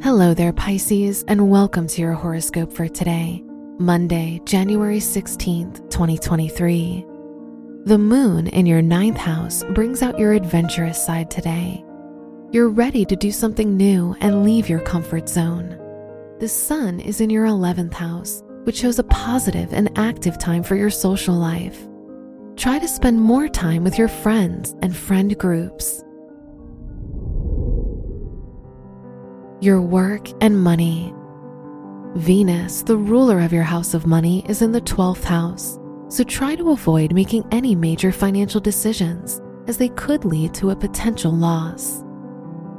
Hello there, Pisces, and welcome to your horoscope for today, Monday, January 16th, 2023. The moon in your ninth house brings out your adventurous side today. You're ready to do something new and leave your comfort zone. The sun is in your 11th house, which shows a positive and active time for your social life. Try to spend more time with your friends and friend groups. Your work and money. Venus, the ruler of your house of money, is in the 12th house, so try to avoid making any major financial decisions as they could lead to a potential loss.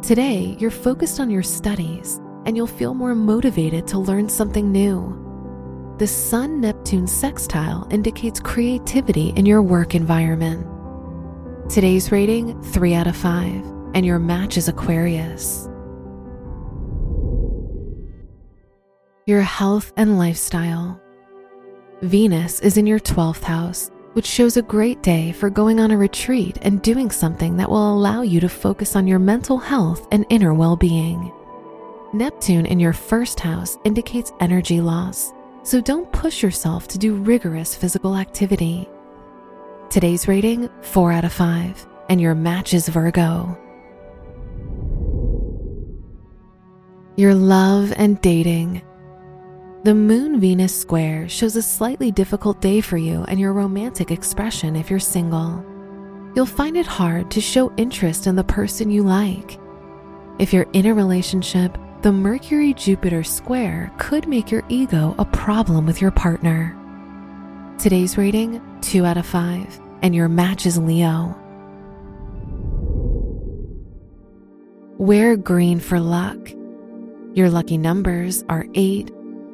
Today, you're focused on your studies and you'll feel more motivated to learn something new. The Sun Neptune sextile indicates creativity in your work environment. Today's rating 3 out of 5, and your match is Aquarius. Your health and lifestyle. Venus is in your 12th house, which shows a great day for going on a retreat and doing something that will allow you to focus on your mental health and inner well being. Neptune in your first house indicates energy loss, so don't push yourself to do rigorous physical activity. Today's rating 4 out of 5, and your match is Virgo. Your love and dating. The Moon Venus square shows a slightly difficult day for you and your romantic expression if you're single. You'll find it hard to show interest in the person you like. If you're in a relationship, the Mercury Jupiter square could make your ego a problem with your partner. Today's rating 2 out of 5, and your match is Leo. Wear green for luck. Your lucky numbers are 8,